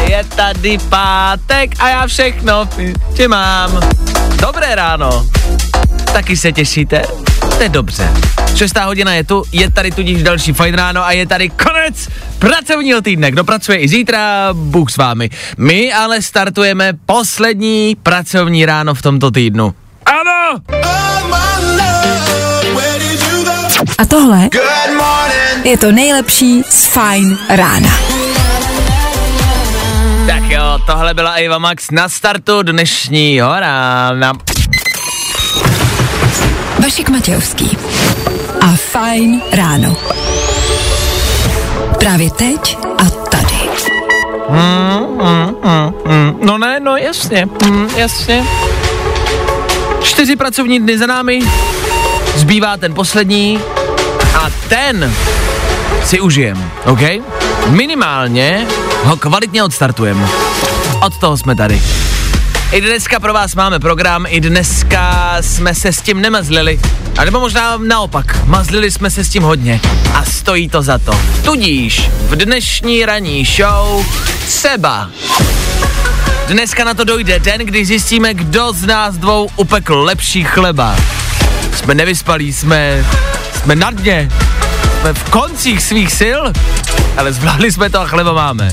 Je tady pátek a já všechno tě mám. Dobré ráno. Taky se těšíte? To je dobře. Šestá hodina je tu, je tady tudíž další fajn ráno a je tady konec pracovního týdne. Kdo pracuje i zítra, Bůh s vámi. My ale startujeme poslední pracovní ráno v tomto týdnu. Ano! A tohle je to nejlepší z Fajn rána. Tak jo, tohle byla Eva Max na startu dnešního rána. Vašek Matějovský a Fajn ráno. Právě teď a tady. No ne, no jasně, mm, jasně. Čtyři pracovní dny za námi, zbývá ten poslední a ten si užijem, OK? Minimálně ho kvalitně odstartujeme. Od toho jsme tady. I dneska pro vás máme program, i dneska jsme se s tím nemazlili. A nebo možná naopak, mazlili jsme se s tím hodně. A stojí to za to. Tudíž v dnešní ranní show třeba Dneska na to dojde den, kdy zjistíme, kdo z nás dvou upekl lepší chleba. Jsme nevyspalí, jsme, jsme na dně, jsme v koncích svých sil, ale zvládli jsme to a chleba máme.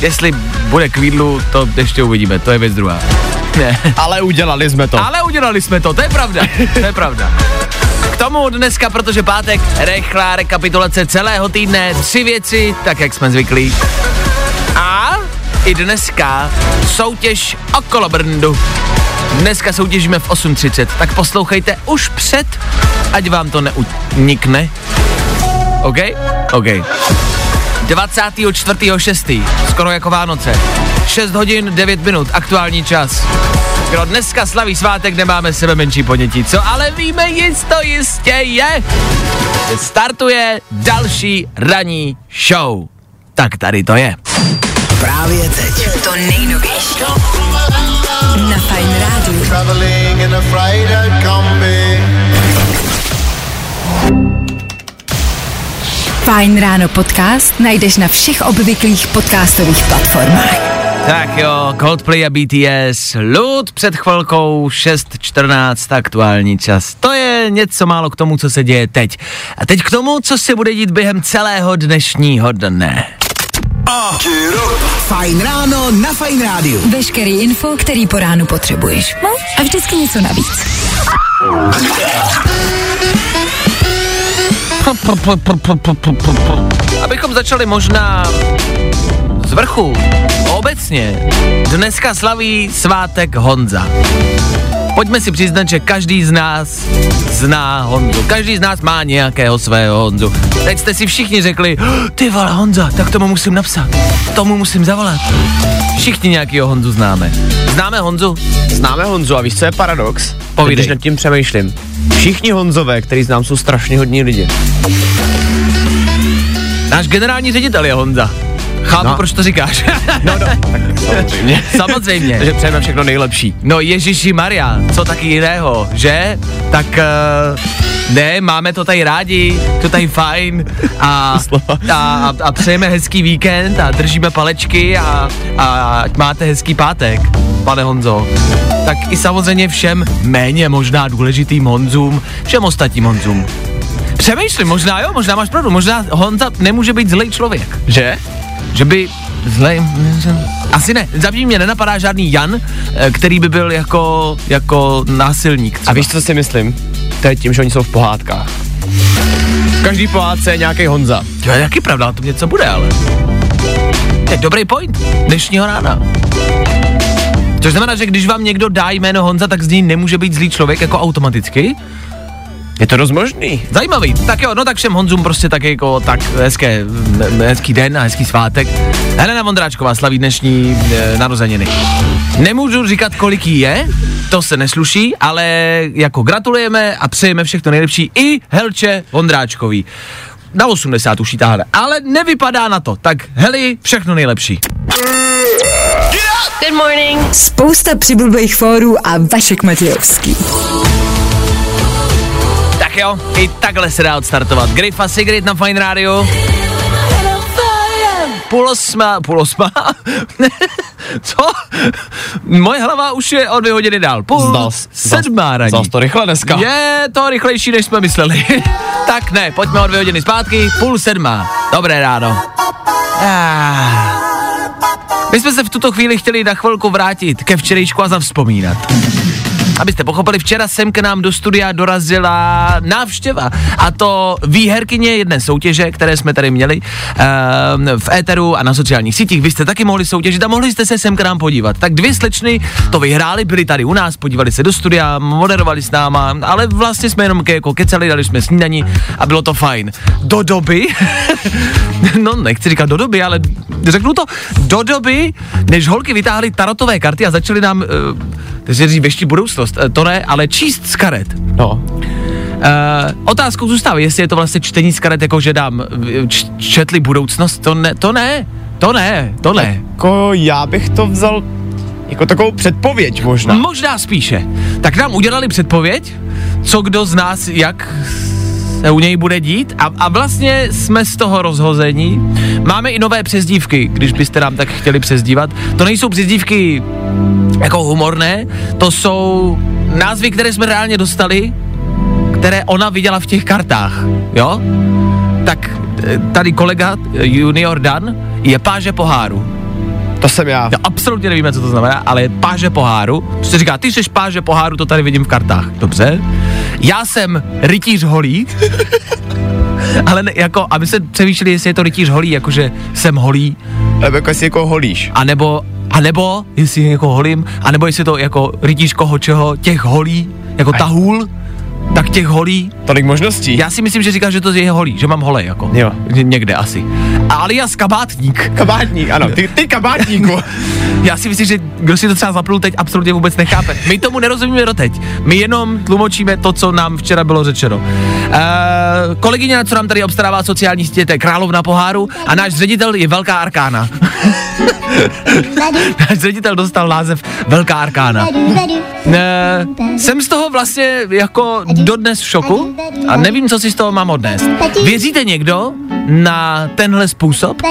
Jestli bude k výdlu, to ještě uvidíme, to je věc druhá. Ne. Ale udělali jsme to. Ale udělali jsme to, to je pravda, to je pravda. K tomu dneska, protože pátek, rychlá rekapitulace celého týdne, tři věci, tak jak jsme zvyklí. A i dneska soutěž okolo Brndu. Dneska soutěžíme v 8.30, tak poslouchejte už před, ať vám to neunikne. OK? OK. 24.6. Skoro jako Vánoce. 6 hodin 9 minut, aktuální čas. Kdo dneska slaví svátek, nemáme sebe menší ponětí, co ale víme jisto jistě je, že startuje další ranní show. Tak tady to je. Právě teď. To nejnovější. Na Fajn rádiu. Fajn ráno podcast najdeš na všech obvyklých podcastových platformách. Tak jo, Coldplay a BTS, Lud před chvilkou 6.14 aktuální čas. To je něco málo k tomu, co se děje teď. A teď k tomu, co se bude dít během celého dnešního dne. Fajn ráno na Fajn rádiu. Veškerý info, který po ránu potřebuješ. No a vždycky něco navíc. Abychom začali možná z vrchu, obecně, dneska slaví svátek Honza. Pojďme si přiznat, že každý z nás zná Honzu. Každý z nás má nějakého svého Honzu. Teď jste si všichni řekli, "Oh, ty vole Honza, tak tomu musím napsat. Tomu musím zavolat. Všichni nějakýho Honzu známe. Známe Honzu? Známe Honzu a víš, co je paradox? Povídej. Když nad tím přemýšlím. Všichni Honzové, který znám, jsou strašně hodní lidi. Náš generální ředitel je Honza. Chápu, No. proč to říkáš. No, no, tak samozřejmě. Samozřejmě. Takže přejeme všechno nejlepší. No Ježíši Maria, co taky jiného, že? Tak uh, ne, máme to tady rádi, to tady fajn a, a, a přejeme hezký víkend a držíme palečky a, a ať máte hezký pátek, pane Honzo. Tak i samozřejmě všem méně možná důležitým Honzům, všem ostatním Honzům. Přemýšlím, možná jo, možná máš pravdu, možná Honza nemůže být zlej člověk. Že? Že by zlej... Asi ne, zabí mě nenapadá žádný Jan, eh, který by byl jako, jako násilník třeba. A víš, co si myslím? to je tím, že oni jsou v pohádkách. V každý pohádce je nějaký Honza. To je taky pravda, to něco bude, ale. To je dobrý point dnešního rána. Což znamená, že když vám někdo dá jméno Honza, tak z ní nemůže být zlý člověk jako automaticky. Je to dost možný. Zajímavý. Tak jo, no tak všem Honzům prostě tak jako tak hezké, hezký den a hezký svátek. Helena Vondráčková slaví dnešní e, narozeniny. Nemůžu říkat, kolik jí je, to se nesluší, ale jako gratulujeme a přejeme všechno nejlepší i Helče Vondráčkový. Na 80 už jí táhne, ale nevypadá na to. Tak Heli, všechno nejlepší. Good morning. Spousta přibulbých fórů a Vašek Matějovský. Tak jo, i takhle se dá odstartovat. Grifa Sigrid na Fine Radio. Půl osma, půl osma? Co? Moje hlava už je o dvě hodiny dál. Půl Zdal- sedmá raní. Zas to rychle dneska. Je to rychlejší, než jsme mysleli. tak ne, pojďme o dvě hodiny zpátky, půl sedmá. Dobré ráno. Ah. My jsme se v tuto chvíli chtěli na chvilku vrátit ke včerejšku a zavzpomínat. Abyste pochopili, včera sem k nám do studia dorazila návštěva a to výherkyně jedné soutěže, které jsme tady měli um, v éteru a na sociálních sítích. Vy jste taky mohli soutěžit a mohli jste se sem k nám podívat. Tak dvě slečny to vyhrály, byly tady u nás, podívali se do studia, moderovali s náma, ale vlastně jsme jenom ke, jako kecali, dali jsme snídaní a bylo to fajn. Do doby, no nechci říkat do doby, ale řeknu to, do doby, než holky vytáhly tarotové karty a začaly nám, uh, se říct, věští budoucnost, uh, to ne, ale číst z karet. No. Uh, otázkou zůstává, jestli je to vlastně čtení z karet, jako že dám eh, č- četli budoucnost, to ne, to ne, to ne, to ne. Jako já bych to vzal jako takovou předpověď možná. Možná spíše. Tak nám udělali předpověď, co kdo z nás jak se u něj bude dít a, a vlastně jsme z toho rozhození. Máme i nové přezdívky, když byste nám tak chtěli přezdívat. To nejsou přezdívky jako humorné, to jsou názvy, které jsme reálně dostali, které ona viděla v těch kartách, jo? Tak eh, tady kolega eh, Junior Dan je páže poháru. To jsem já. Já absolutně nevíme, co to znamená, ale je páže poháru. Prostě říká, ty jsi páže poháru, to tady vidím v kartách. Dobře. Já jsem rytíř holí. ale ne, jako, aby se přemýšleli, jestli je to rytíř holí, jakože jsem holí, Nebo jako si jako holíš. anebo, anebo jestli je jako holím, anebo jestli je to jako rytíř koho čeho, těch holí, jako tahůl, tak těch holí. Tolik možností. Já si myslím, že říká, že to je holí, že mám hole, jako. Jo. Ně- Někde asi. Alias kabátník. Kabátník, ano, ty, ty kabátníku. Já si myslím, že kdo si to třeba zapnul teď, absolutně vůbec nechápe. My tomu nerozumíme doteď. My jenom tlumočíme to, co nám včera bylo řečeno. Uh, kolegyně, co nám tady obstarává sociální sítě, to je královna poháru a náš ředitel je Velká Arkána. náš ředitel dostal název Velká Arkána. Ne, jsem z toho vlastně jako dodnes v šoku a nevím, co si z toho mám odnést. Věříte někdo na tenhle způsob?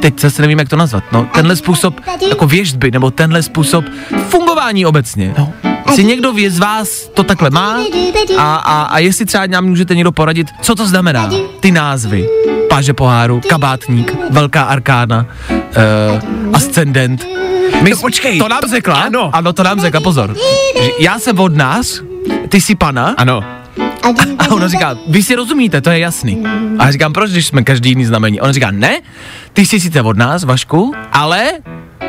Teď zase nevím, jak to nazvat. No, tenhle způsob jako věžby, nebo tenhle způsob fungování obecně. No. Jestli někdo z vás to takhle má a, a, a jestli třeba nám můžete někdo poradit, co to znamená, ty názvy. Páže poháru, kabátník, velká arkána, uh, ascendent. My, No počkej, to nám to- řekla? ano. Ano, to nám řekla, pozor. Já jsem vodnář, ty jsi pana. Ano. A ona říká, vy si rozumíte, to je jasný. A já říkám, proč, když jsme každý jiný znamení? Ona říká, ne, ty jsi sice od nás, Vašku, ale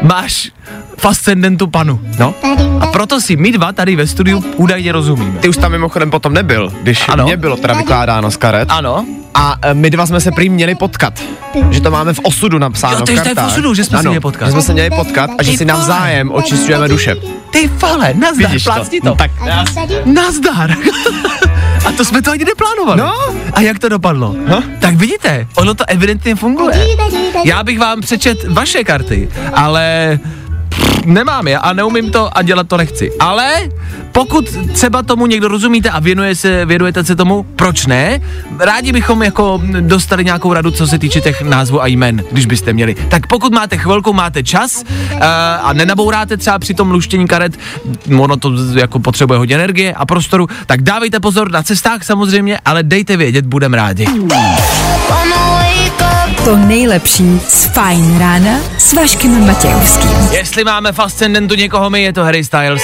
máš v ascendentu panu. No. A proto si my dva tady ve studiu údajně rozumíme. Ty už tam mimochodem potom nebyl, když Ano. mě bylo teda vykládáno z karet. Ano, A e, my dva jsme se prý měli potkat. Že to máme v osudu napsáno Jo, to v je v osudu, že jsme se ano, měli potkat. Že jsme se měli potkat a že Ty si navzájem očistujeme duše. ty fale, nazdar, Vidíš to? plácni to. No, tak Nazdar. A to jsme to ani neplánovali. No. A jak to dopadlo? No. Tak vidíte, ono to evidentně funguje. Já bych vám přečet vaše karty, ale pff, nemám je a neumím to a dělat to nechci. Ale pokud třeba tomu někdo rozumíte a věnuje se, věnujete se tomu, proč ne? Rádi bychom jako dostali nějakou radu, co se týče těch názvů a jmen, když byste měli. Tak pokud máte chvilku, máte čas uh, a nenabouráte třeba při tom luštění karet, ono to jako potřebuje hodně energie a prostoru, tak dávejte pozor na cestách samozřejmě, ale dejte vědět, budem rádi. To nejlepší z Fajn rána s Vaškem Matějovským. Jestli máme v ascendentu někoho my, je to Harry Styles.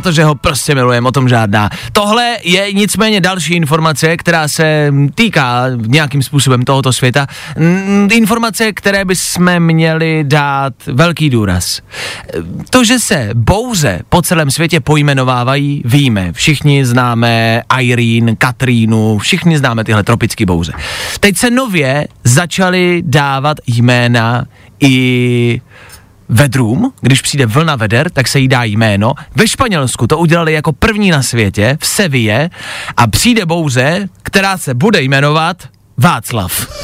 Protože ho prostě milujeme, o tom žádná. Tohle je nicméně další informace, která se týká nějakým způsobem tohoto světa. Informace, které bychom měli dát velký důraz. To, že se bouze po celém světě pojmenovávají, víme. Všichni známe Irene, Katrínu, všichni známe tyhle tropické bouze. Teď se nově začaly dávat jména i vedrům, když přijde vlna veder, tak se jí dá jméno. Ve Španělsku to udělali jako první na světě, v Seville, a přijde bouze, která se bude jmenovat Václav.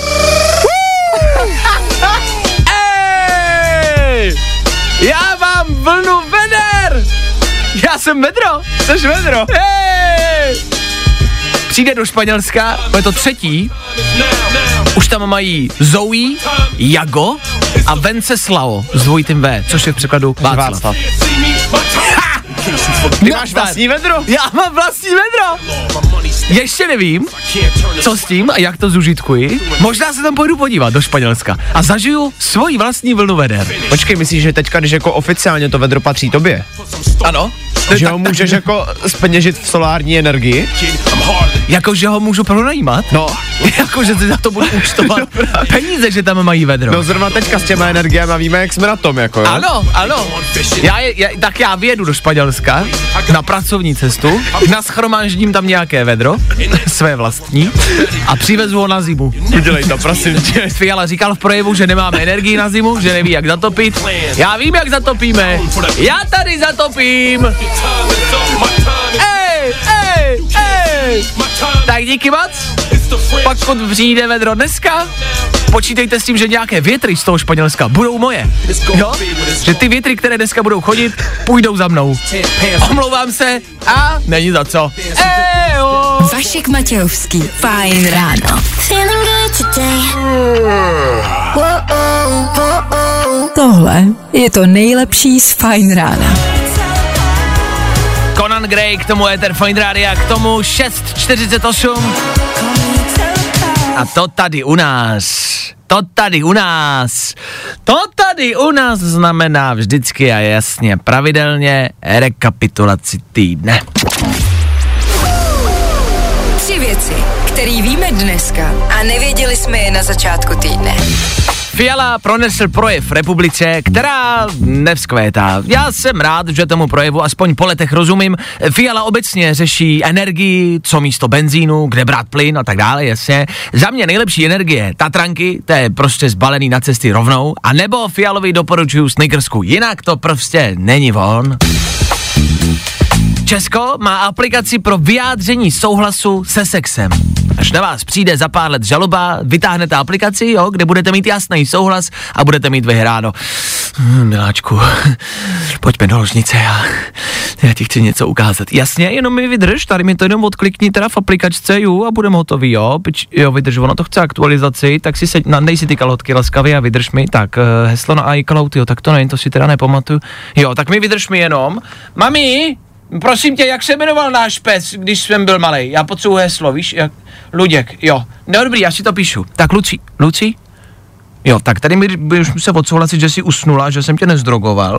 Ej! Já mám vlnu veder! Já jsem vedro, jsi vedro. Ej! Přijde do Španělska, bude to třetí, už tam mají Zoe, Jago a Venceslao s dvojitým V, což je v překladu Václav. Václav. Ty máš vlastní vedro? Já mám vlastní vedro. Ještě nevím, co s tím a jak to zužitkuji. Možná se tam půjdu podívat do Španělska a zažiju svoji vlastní vlnu veder. Počkej, myslíš, že teďka, když jako oficiálně to vedro patří tobě, Ano. že ho můžeš jako speněžit v solární energii? Jako, že ho můžu pronajímat? No, jako, že si za to budu účtovat peníze, že tam mají vedro. no zrovna teďka s těma energiemi víme, jak jsme na tom, jako jo? Ano, ano. Já je, já, tak já vyjedu do Španělska na pracovní cestu, naschromáždím tam nějaké vedro, své vlastní, a přivezu ho na zimu. Udělej to, prosím tě. Fiala říkal v projevu, že nemáme energii na zimu, že neví, jak zatopit. Já vím, jak zatopíme. Já tady zatopím. Tak díky moc. Pokud přijde vedro dneska, počítejte s tím, že nějaké větry z toho Španělska budou moje. Jo? Že ty větry, které dneska budou chodit, půjdou za mnou. Omlouvám se a není za co. Ejo. Vašek Matějovský, fajn ráno. Tohle je to nejlepší z fajn rána. Conan Gray, k tomu Ether Fine Radio, k tomu 6.48. A to tady u nás, to tady u nás, to tady u nás znamená vždycky a jasně pravidelně rekapitulaci týdne. Tři věci, které víme dneska a nevěděli jsme je na začátku týdne. Fiala pronesl projev republice, která nevzkvétá. Já jsem rád, že tomu projevu aspoň po letech rozumím. Fiala obecně řeší energii, co místo benzínu, kde brát plyn a tak dále, jasně. Za mě nejlepší energie Tatranky, to je prostě zbalený na cesty rovnou, a nebo Fialovi doporučuju Snickersku, jinak to prostě není on. Česko má aplikaci pro vyjádření souhlasu se sexem. Až na vás přijde za pár let žaloba, vytáhnete aplikaci, jo, kde budete mít jasný souhlas a budete mít vyhráno. Hm, miláčku, pojďme do ložnice, já, já ti chci něco ukázat. Jasně, jenom mi vydrž, tady mi to jenom odklikni teda v aplikačce, ju, a budeme hotový, jo. Pič, jo, vydrž, ono to chce aktualizaci, tak si se, nadej si ty kalhotky laskavě a vydrž mi, tak uh, heslo na iCloud, jo, tak to nevím, to si teda nepamatuju. Jo, tak mi vydrž mi jenom. Mami, Prosím tě, jak se jmenoval náš pes, když jsem byl malý? Já potřebuji heslo, víš, jak... Luděk, jo. No dobrý, já si to píšu. Tak Luci, Luci? Jo, tak tady mi budeš se odsouhlasit, že jsi usnula, že jsem tě nezdrogoval.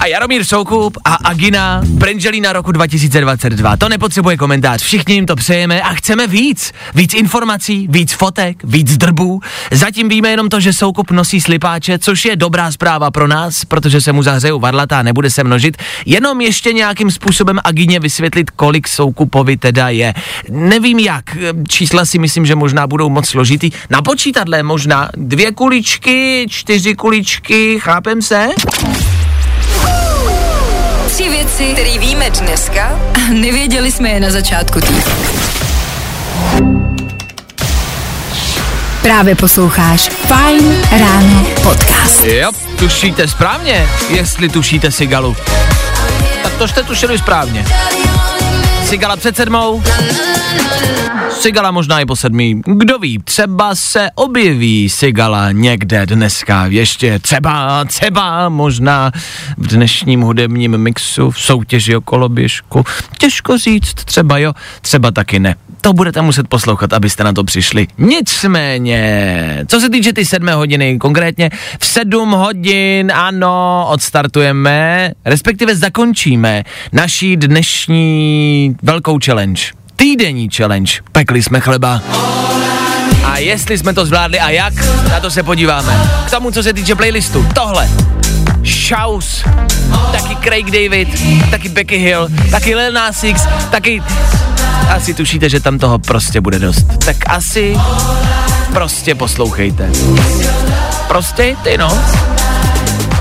A Jaromír Soukup a Agina Brangelina roku 2022. To nepotřebuje komentář, všichni jim to přejeme a chceme víc. Víc informací, víc fotek, víc drbů. Zatím víme jenom to, že Soukup nosí slipáče, což je dobrá zpráva pro nás, protože se mu zahřejou varlata a nebude se množit. Jenom ještě nějakým způsobem Agině vysvětlit, kolik Soukupovi teda je. Nevím jak, čísla si myslím, že možná budou moc složitý. Na počítadle možná dvě kuličky, čtyři kuličky, chápem se? Tři věci, které víme dneska a nevěděli jsme je na začátku týdne. Právě posloucháš Fine Ráno podcast. Jo, tušíte správně, jestli tušíte Sigalu. Tak to jste tušili správně. Sigala před sedmou, Sigala možná i po sedmý. Kdo ví, třeba se objeví Sigala někde dneska. Ještě třeba, třeba možná v dnešním hudebním mixu, v soutěži o koloběžku. Těžko říct, třeba jo, třeba taky ne. To budete muset poslouchat, abyste na to přišli. Nicméně, co se týče ty sedmé hodiny, konkrétně v sedm hodin, ano, odstartujeme, respektive zakončíme naší dnešní velkou challenge. Týdenní challenge. Pekli jsme chleba. A jestli jsme to zvládli a jak, na to se podíváme. K tomu, co se týče playlistu, tohle. Shouse, taky Craig David, taky Becky Hill, taky Lil Nas X, taky... Asi tušíte, že tam toho prostě bude dost. Tak asi prostě poslouchejte. Prostě ty no.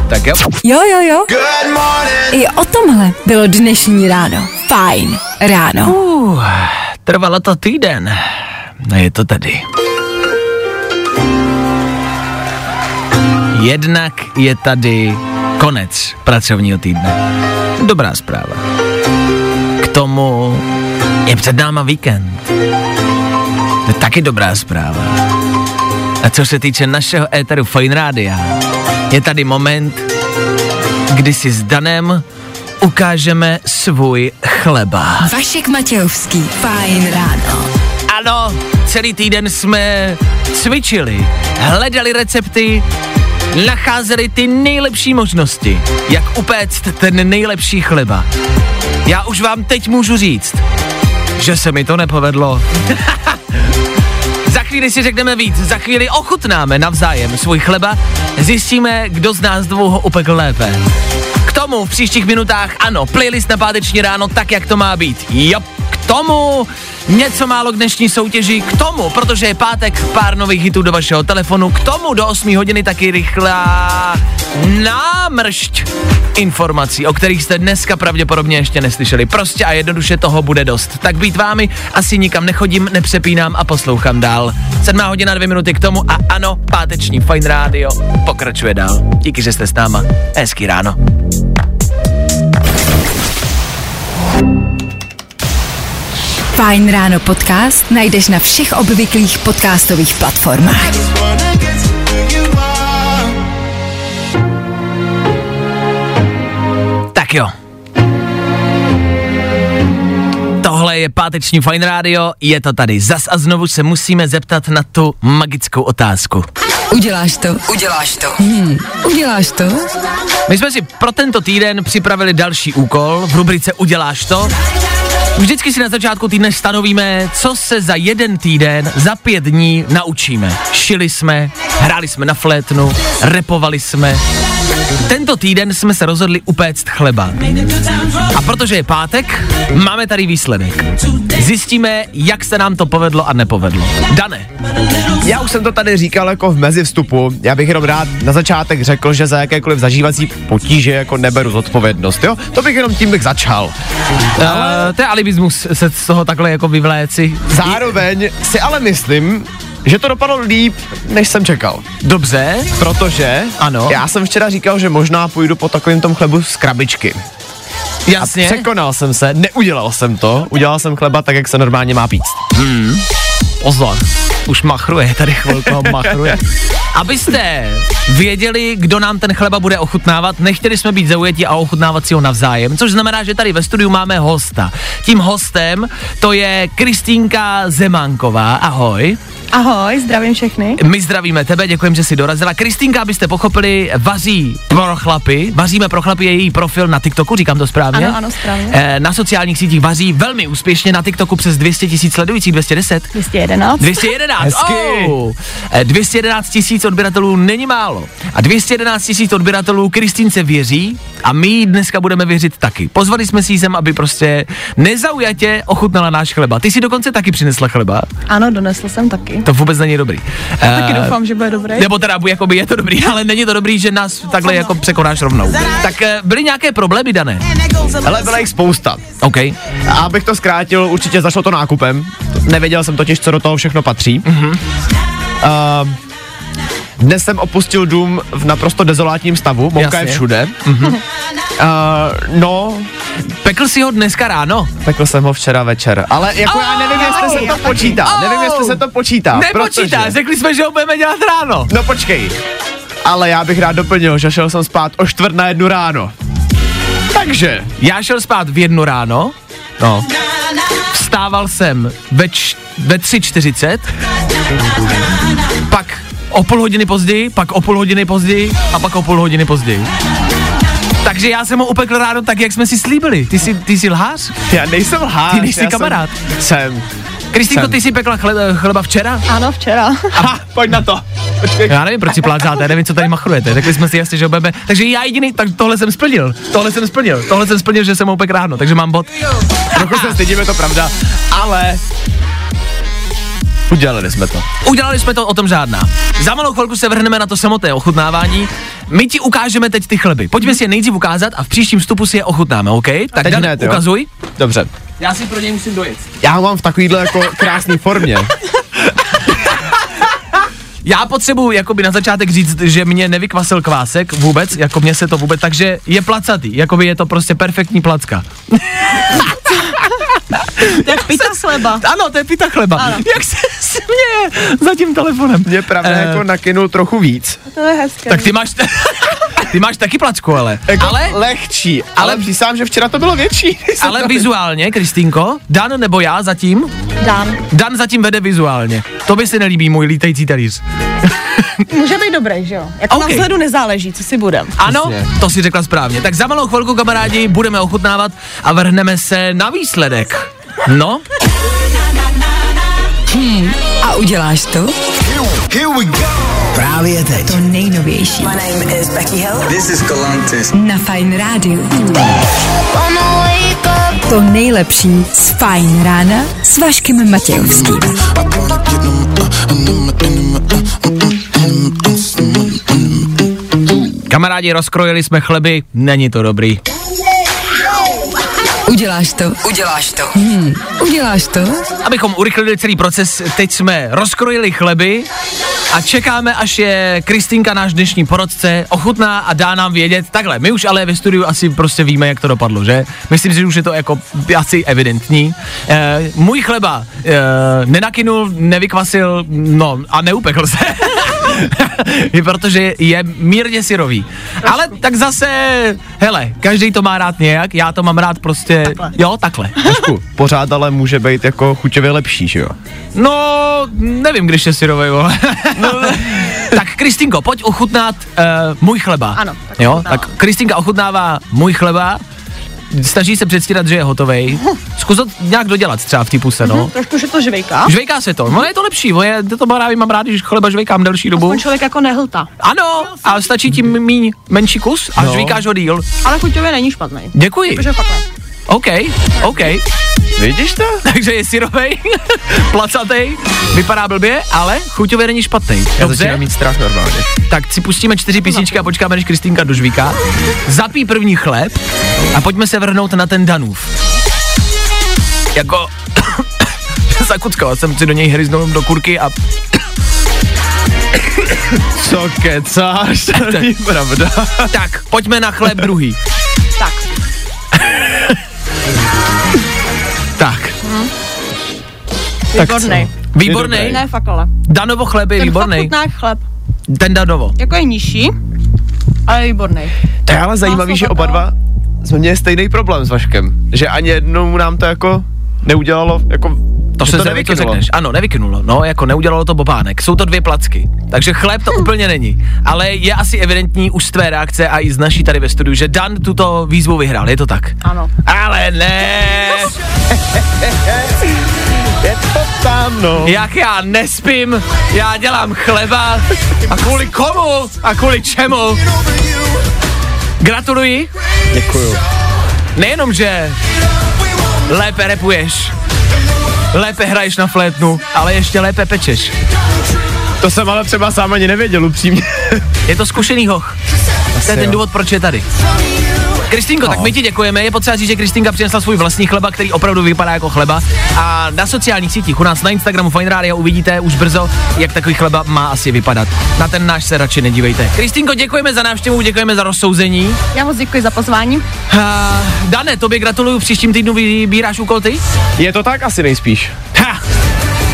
Tak jo. Jo, jo, jo. Good morning. I o tomhle bylo dnešní ráno. Fajn ráno. Uh, trvalo to týden. No je to tady. Jednak je tady konec pracovního týdne. Dobrá zpráva. K tomu je před náma víkend. To je taky dobrá zpráva. A co se týče našeho éteru Fine Rádia, je tady moment, kdy si s Danem ukážeme svůj chleba. Vašek Matějovský. Fajn ráno. Ano, celý týden jsme cvičili, hledali recepty, nacházeli ty nejlepší možnosti, jak upéct ten nejlepší chleba. Já už vám teď můžu říct, že se mi to nepovedlo. Chvíli si řekneme víc, za chvíli ochutnáme navzájem svůj chleba, zjistíme, kdo z nás dvou ho upekl lépe. K tomu v příštích minutách, ano, playlist na páteční ráno tak, jak to má být. Jo, k tomu něco málo k dnešní soutěži, k tomu, protože je pátek, pár nových hitů do vašeho telefonu, k tomu do 8 hodiny taky rychlá námršť informací, o kterých jste dneska pravděpodobně ještě neslyšeli. Prostě a jednoduše toho bude dost. Tak být vámi, asi nikam nechodím, nepřepínám a poslouchám dál. Sedmá hodina, dvě minuty k tomu a ano, páteční Fine Radio pokračuje dál. Díky, že jste s náma. Hezký ráno. Fajn ráno podcast najdeš na všech obvyklých podcastových platformách. Tak jo. Tohle je páteční Fine Radio, je to tady. Zas a znovu se musíme zeptat na tu magickou otázku. Uděláš to? Uděláš to? Hmm. Uděláš to? My jsme si pro tento týden připravili další úkol v rubrice Uděláš to. Vždycky si na začátku týdne stanovíme, co se za jeden týden, za pět dní naučíme. Šili jsme, hráli jsme na flétnu, repovali jsme. Tento týden jsme se rozhodli upéct chleba. A protože je pátek, máme tady výsledek. Zjistíme, jak se nám to povedlo a nepovedlo. Dane, Já už jsem to tady říkal jako v mezi vstupu. Já bych jenom rád na začátek řekl, že za jakékoliv zažívací potíže jako neberu zodpovědnost, jo? To bych jenom tím bych začal. ale... uh, to je alibismus se z toho takhle jako vyvléci. Zároveň si ale myslím, že to dopadlo líp, než jsem čekal. Dobře, Protože Ano. já jsem včera říkal, že možná půjdu po takovém tom chlebu z krabičky. jasně. Překonal jsem se, neudělal jsem to, udělal jsem chleba tak, jak se normálně má píct. Pozor, už machruje, tady chvilku ho machruje. Abyste věděli, kdo nám ten chleba bude ochutnávat, nechtěli jsme být zaujati a ochutnávat si ho navzájem, což znamená, že tady ve studiu máme hosta. Tím hostem to je Kristýnka Zemánková, ahoj. Ahoj, zdravím všechny. My zdravíme tebe, děkujeme, že jsi dorazila. Kristýnka, abyste pochopili, vaří pro chlapy. Vaříme pro chlapy je její profil na TikToku, říkám to správně? Ano, ano, správně. Eh, na sociálních sítích vaří velmi úspěšně na TikToku přes 200 tisíc sledujících, 210. 211. 211, Hezky. Oh, Eh, 211 tisíc odběratelů není málo. A 211 tisíc odběratelů Kristýnce věří a my jí dneska budeme věřit taky. Pozvali jsme si ji sem, aby prostě nezaujatě ochutnala náš chleba. Ty si dokonce taky přinesla chleba. Ano, donesl jsem taky. To vůbec není dobrý. Taky Eh, doufám, že bude dobrý. nebo teda, jakoby je to dobrý, ale není to dobrý, že nás takhle jako překonáš rovnou. Tak eh, byly nějaké problémy dané? Ale byla jich spousta. OK. A abych to zkrátil, určitě zašlo to nákupem. Nevěděl jsem totiž, co do toho všechno patří. Mm-hmm. Uh, dnes jsem opustil dům v naprosto dezolátním stavu, mouka je všude. Mm-hmm. Uh, no, Pekl si ho dneska ráno? Pekl jsem ho včera večer, ale jako já nevím, jestli se to počítá, nevím, jestli se to počítá, Nepočítá, protože- řekli jsme, že ho budeme dělat ráno. No počkej, ale já bych rád doplnil, že šel jsem spát o čtvrt na jednu ráno. Takže, Já šel spát v jednu ráno, no. Vstával jsem ve, č- ve 3.40, pak o půl hodiny později, pak o půl hodiny později a pak o půl hodiny později. Takže já jsem ho upekl ráno tak, jak jsme si slíbili. Ty jsi, ty jsi lhář? já nejsem lhář. Ty nejsi já kamarád. Jsem, jsem. Kristýnko, ty jsi pekla chleba, chleba včera? Ano, včera. Aha, pojď na to. Počkej. Já nevím, proč si plácáte, nevím, co tady machrujete. Řekli jsme si jasně, že ho budeme. Takže já jediný, tak tohle jsem splnil. Tohle jsem splnil. Tohle jsem splnil, že jsem ho upekl ráno, takže mám bod. Trochu se stydím, je to pravda, ale udělali jsme to. Udělali jsme to o tom žádná. Za malou chvilku se vrhneme na to samotné ochutnávání. My ti ukážeme teď ty chleby. Pojďme si je nejdřív ukázat a v příštím vstupu si je ochutnáme, OK? Tak Teď Dan, hned, jo? ukazuj. Dobře. Já si pro něj musím dojet. Já ho mám v takovýhle jako krásné formě. Já potřebuji jakoby na začátek říct, že mě nevykvasil kvásek vůbec, jako mě se to vůbec, takže je placatý, jakoby je to prostě perfektní placka. Jak pita chleba. Ano, to je pita chleba. Ano. Jak se směje za tím telefonem. Mě pravda Eh. jako nakynul trochu víc. To je hezké. Tak ty máš, ty máš taky placku, ale. Jako ale, lehčí, ale, ale- ale přísám, že včera to bylo větší. ale vizuálně, Kristýnko, Dan nebo já zatím, Dan. Dan zatím vede vizuálně. To by se nelíbí, můj lítající talíř. Může být dobrý, že jo? Jako OK. na vzhledu nezáleží, co si budem. Ano, Přesně. to si řekla správně. Tak za malou chvilku, kamarádi, budeme ochutnávat a vrhneme se na výsledek. No, A uděláš to? Here we go. Právě teď. To nejnovější. My name is Becky Hill. This is Galantis. Na Fine Radio. To nejlepší z Fine rána s Vaškem Matějovským. kamarádi, rozkrojili jsme chleby, není to dobrý. Uděláš to? Uděláš to. Hmm. Uděláš to? Abychom urychlili celý proces, teď jsme rozkrojili chleby a čekáme, až je Kristýnka, náš dnešní porodce, ochutná a dá nám vědět. Takhle, my už ale ve studiu asi prostě víme, jak to dopadlo, že? Myslím si, že už je to jako asi evidentní. E, můj chleba e, nenakynul, nevykvasil, no a neupekl se. protože je mírně syrový. Ale tak zase, hele, každý to má rád nějak, já to mám rád prostě, Takhle. jo, takhle. Trošku, pořád ale může být jako chuťově lepší, že jo? No, nevím, když je syrovej, vole. tak Kristýnko, pojď ochutnat uh, můj chleba. Ano, tak Jo, ochutnávám. tak Kristýnka ochutnává můj chleba, snaží se předstírat, že je hotovej. Zkus to nějak dodělat třeba v té puse, no. Trošku, že to žvejká. Žvejká se to, no je to lepší, je, to mám rád, mám rád, když chleba žvejkám delší dobu. On člověk jako nehltá. Ano, a stačí ti míň, menší kus a No. žvíkáš ho díl. Ale chuťově není špatný. Děkuji. Protože fakt ne. OK, OK. Vidíš to? Takže je syrovej, placatej, vypadá blbě, ale chuťově není špatný. Já začínám mít strach normálně. Tak si pustíme čtyři písničky a počkáme, než Kristýnka dožvíká. Zapí první chléb a pojďme se vrhnout na ten Danův. Jako... Zakuckal jsem si do něj hryznul do kurky a Co kecáš, to není pravda. tak, pojďme na chléb druhý. Tak. Tak, Výborný. výborný. Ne, fakt ale. Danovo chléb je Ten fakt výborný. jak chleb. Ten Danovo. Jako je nižší, ale je výborný. To je ale zajímavý, že oba dva jsme měli stejný problém s Vaškem. Že ani jednou nám to jako neudělalo, jako To že se to, to řekneš. Ano, nevykynulo. No, jako neudělalo to bobánek. Jsou to dvě placky. Takže chléb to úplně není. Ale je asi evidentní už z tvé reakce a i z naší tady ve studiu, že Dan tuto výzvu vyhrál. Je to tak? Ano. Ale ne! Je to tam, no. Jak já nespím, já dělám chleba. A kvůli komu? A kvůli čemu? Gratuluji. Děkuju. Nejenom, že lépe repuješ, lépe hraješ na flétnu, ale ještě lépe pečeš. To jsem ale třeba sám ani nevěděl, upřímně. Je to zkušený hoch. To je ten jo. důvod, proč je tady. Kristýnko, tak my ti děkujeme. Je potřeba říct, že Kristýnka přinesla svůj vlastní chleba, který opravdu vypadá jako chleba. A na sociálních sítích u nás na Instagramu Fine Radio uvidíte už brzo, jak takový chleba má asi vypadat. Na ten náš se radši nedívejte. Kristýnko, děkujeme za návštěvu, děkujeme za rozsouzení. Já moc děkuji za pozvání. Uh, Dane, tobě gratuluju, v příštím týdnu vybíráš úkol ty? Je to tak asi nejspíš. Ha!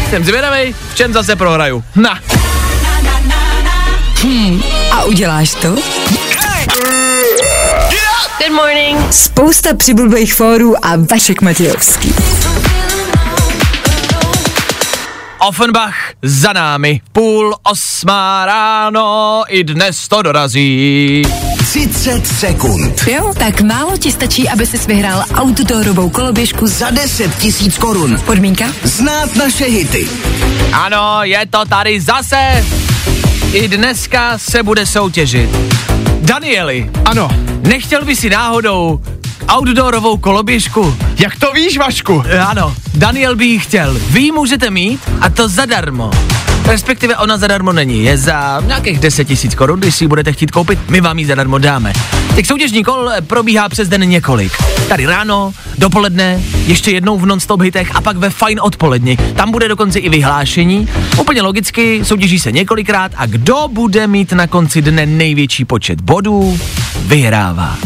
Jsem zvědavej, v čem zase prohraju. Na. A uděláš to? Good morning. Spousta přibulbých fórů a Vašek Matějovský. Offenbach za námi. Půl osmá ráno, i dnes to dorazí. 30 sekund. Jo, tak málo ti stačí, aby si vyhrál outdoorovou koloběžku Za 10 tisíc korun. podmínka? Znát naše hity. Ano, je to tady zase. I dneska se bude soutěžit. Danieli, Ano. nechtěl by si náhodou outdoorovou koloběžku? Jak to víš, Vašku? Ano, Daniel by ji chtěl. Vy ji můžete mít a to zadarmo. Respektive ona zadarmo není, je za nějakých 10 tisíc korun, když si ji budete chtít koupit, my vám ji zadarmo dáme. Těch soutěžní kol eh, probíhá přes den několik. Tady ráno, dopoledne, ještě jednou v non-stop hitech a pak ve fajn odpoledni. Tam bude dokonce i vyhlášení. Úplně logicky, soutěží se několikrát a kdo bude mít na konci dne největší počet bodů, vyhrává.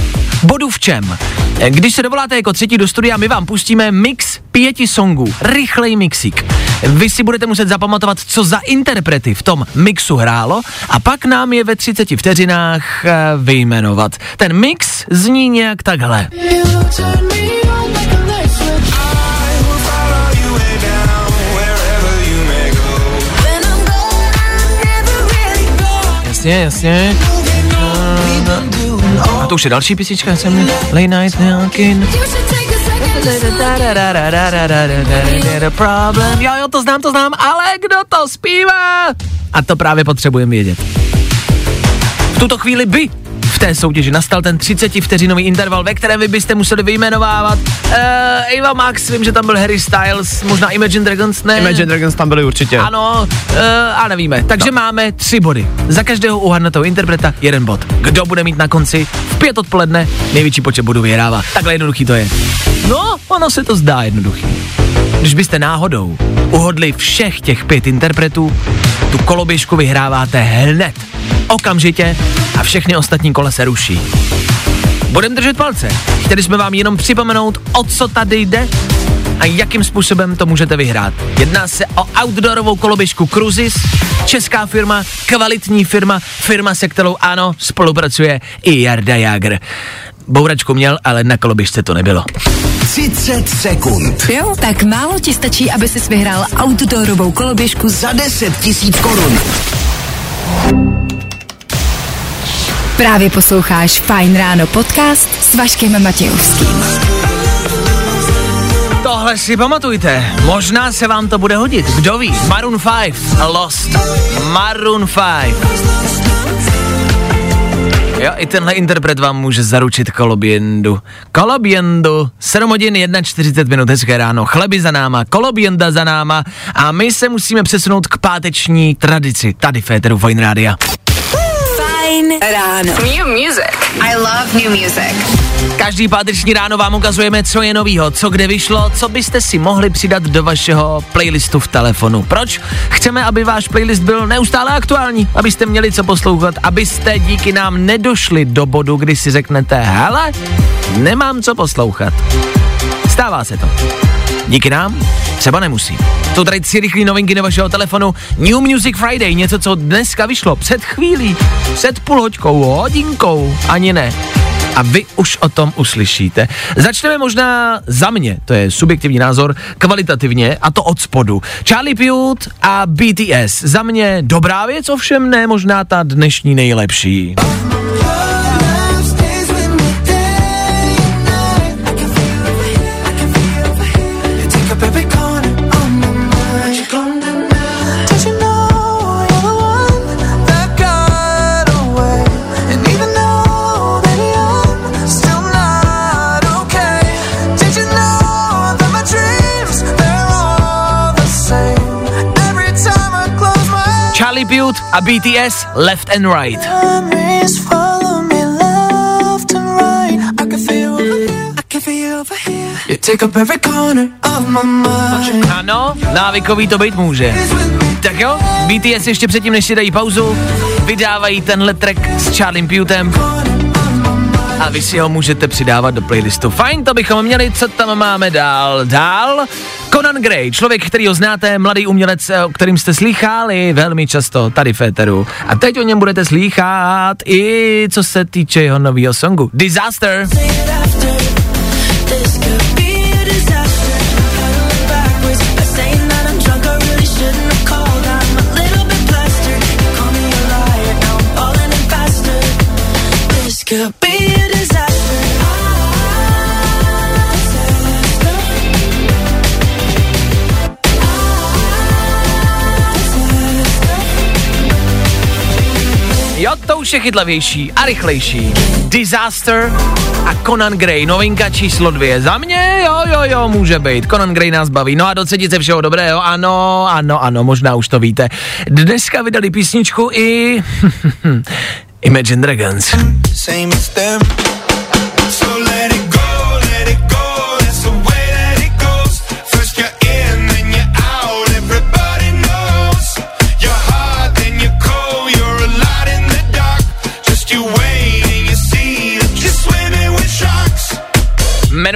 Bodu v čem? Eh, Když se dovoláte jako třetí do studia, my vám pustíme mix pěti songů, rychlej mixík. Vy si budete muset zapamatovat, co za interprety v tom mixu hrálo a pak nám je ve 30 vteřinách eh, vyjmenovat. Ten mix zní nějak takhle. Jasně, jasně. A to už je další písnička, jsem Late Night Milkin. Problem. Jo, jo, to znám, to znám, ale kdo to zpívá? A to právě potřebujeme vědět. V tuto chvíli by v té soutěži nastal ten 30 vteřinový interval, ve kterém vy byste museli vyjmenovávat uh, Ava Max, vím, že tam byl Harry Styles, možná Imagine Dragons, ne? Imagine Dragons tam byli určitě. Ano, uh, a nevíme. Takže no. máme tři body. Za každého uhadnutého interpreta jeden bod. Kdo bude mít na konci v pět odpoledne největší počet bodů vyhrává. Takhle jednoduchý to je. No, ono se to zdá jednoduchý. Když byste náhodou uhodli všech těch pět interpretů, tu koloběžku vyhráváte hned, okamžitě a všechny ostatní kola se ruší. Budeme držet palce. Chtěli jsme vám jenom připomenout, o co tady jde a jakým způsobem to můžete vyhrát. Jedná se o outdoorovou koloběžku Cruises, česká firma, kvalitní firma, firma, se kterou ano, spolupracuje i Jarda Jager. Bouračku měl, ale na koloběžce to nebylo. 30 sekund. Jo, tak málo ti stačí, aby si vyhrál outdoorovou koloběžku Za 10 tisíc korun. Právě posloucháš Fine Ráno podcast s Vaškem Matějovským. Tohle si pamatujte, možná se vám to bude hodit, kdo ví, Maroon 5, Lost, Maroon 5. Jo, i tenhle interpret vám může zaručit koloběndu. Koloběndu, 7 hodin 1.40 minut, hezké ráno, chleby za náma, koloběnda za náma a my se musíme přesunout k páteční tradici tady Féteru Fine Rádia. Fajn ráno. New music. I love new music. Každý páteční ráno vám ukazujeme, co je novýho, co kde vyšlo, co byste si mohli přidat do vašeho playlistu v telefonu. Proč? Chceme, aby váš playlist byl neustále aktuální, abyste měli co poslouchat, abyste díky nám nedošli do bodu, kdy si řeknete, hele, nemám co poslouchat. Stává se to. Díky nám třeba nemusí. To tady tři rychlé novinky do vašeho telefonu. New Music Friday, něco, co dneska vyšlo před chvílí, před půl hoďkou, hodinkou, ani ne. A vy už o tom uslyšíte. Začneme možná za mě, to je subjektivní názor, kvalitativně, a to od spodu. Charlie Puth a BTS. Za mě dobrá věc, ovšem ne možná ta dnešní nejlepší. Puth a BTS Left and Right. You take up every corner of my mind. Ano, návykový to být může. Tak jo, BTS ještě předtím, než si dají pauzu, vydávají tenhle track s Charlie Putem a vy si ho můžete přidávat do playlistu. Fajn, to bychom měli, co tam máme dál? Dál Conan Gray, člověk, který ho znáte, mladý umělec, o kterým jste slýchali velmi často tady v Féteru. A teď o něm budete slýchat i co se týče jeho nového songu. Disaster. This to už je chytlavější a rychlejší. Disaster a Conan Gray, novinka číslo dvě. Za mě, jo, jo, jo, může být. Conan Gray nás baví. No a do se všeho dobrého, ano, ano, ano, možná už to víte. Dneska vydali písničku i Imagine Dragons. Same as them.